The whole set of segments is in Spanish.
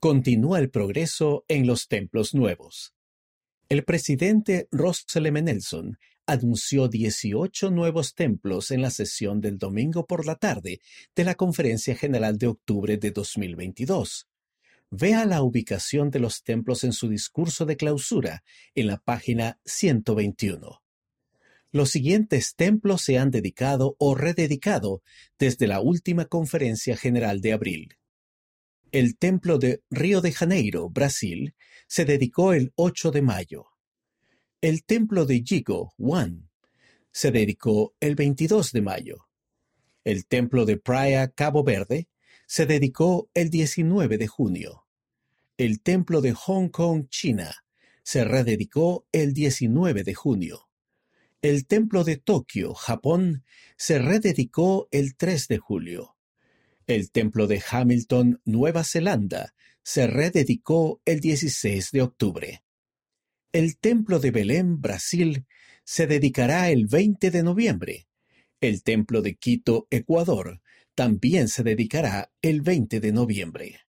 Continúa el progreso en los templos nuevos. El presidente Russell M. Nelson anunció 18 nuevos templos en la sesión del domingo por la tarde de la Conferencia General de octubre de 2022. Vea la ubicación de los templos en su discurso de clausura en la página 121. Los siguientes templos se han dedicado o rededicado desde la última Conferencia General de abril. El templo de Río de Janeiro, Brasil, se dedicó el 8 de mayo. El templo de Yigo, One, se dedicó el 22 de mayo. El templo de Praia, Cabo Verde, se dedicó el 19 de junio. El templo de Hong Kong, China, se rededicó el 19 de junio. El templo de Tokio, Japón, se rededicó el 3 de julio. El templo de Hamilton, Nueva Zelanda, se rededicó el 16 de octubre. El templo de Belém, Brasil, se dedicará el 20 de noviembre. El templo de Quito, Ecuador, también se dedicará el 20 de noviembre.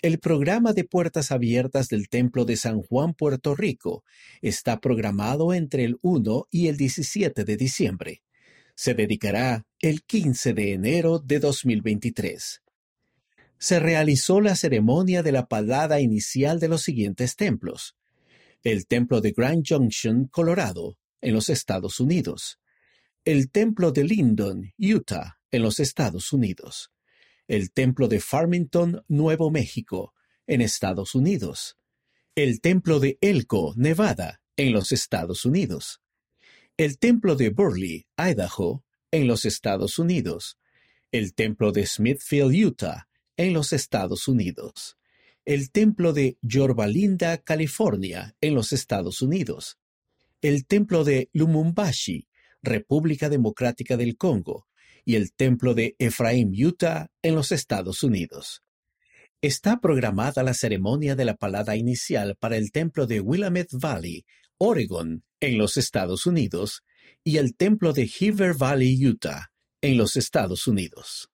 El programa de puertas abiertas del Templo de San Juan, Puerto Rico, está programado entre el 1 y el 17 de diciembre se dedicará el 15 de enero de 2023. Se realizó la ceremonia de la palada inicial de los siguientes templos. El templo de Grand Junction, Colorado, en los Estados Unidos. El templo de Lyndon, Utah, en los Estados Unidos. El templo de Farmington, Nuevo México, en Estados Unidos. El templo de Elko, Nevada, en los Estados Unidos el templo de Burley, Idaho, en los Estados Unidos, el templo de Smithfield, Utah, en los Estados Unidos, el templo de Yorba Linda, California, en los Estados Unidos, el templo de Lumumbashi, República Democrática del Congo, y el templo de Ephraim, Utah, en los Estados Unidos. Está programada la ceremonia de la palada inicial para el templo de Willamette Valley, Oregon, en los Estados Unidos, y el templo de Heaver Valley, Utah, en los Estados Unidos.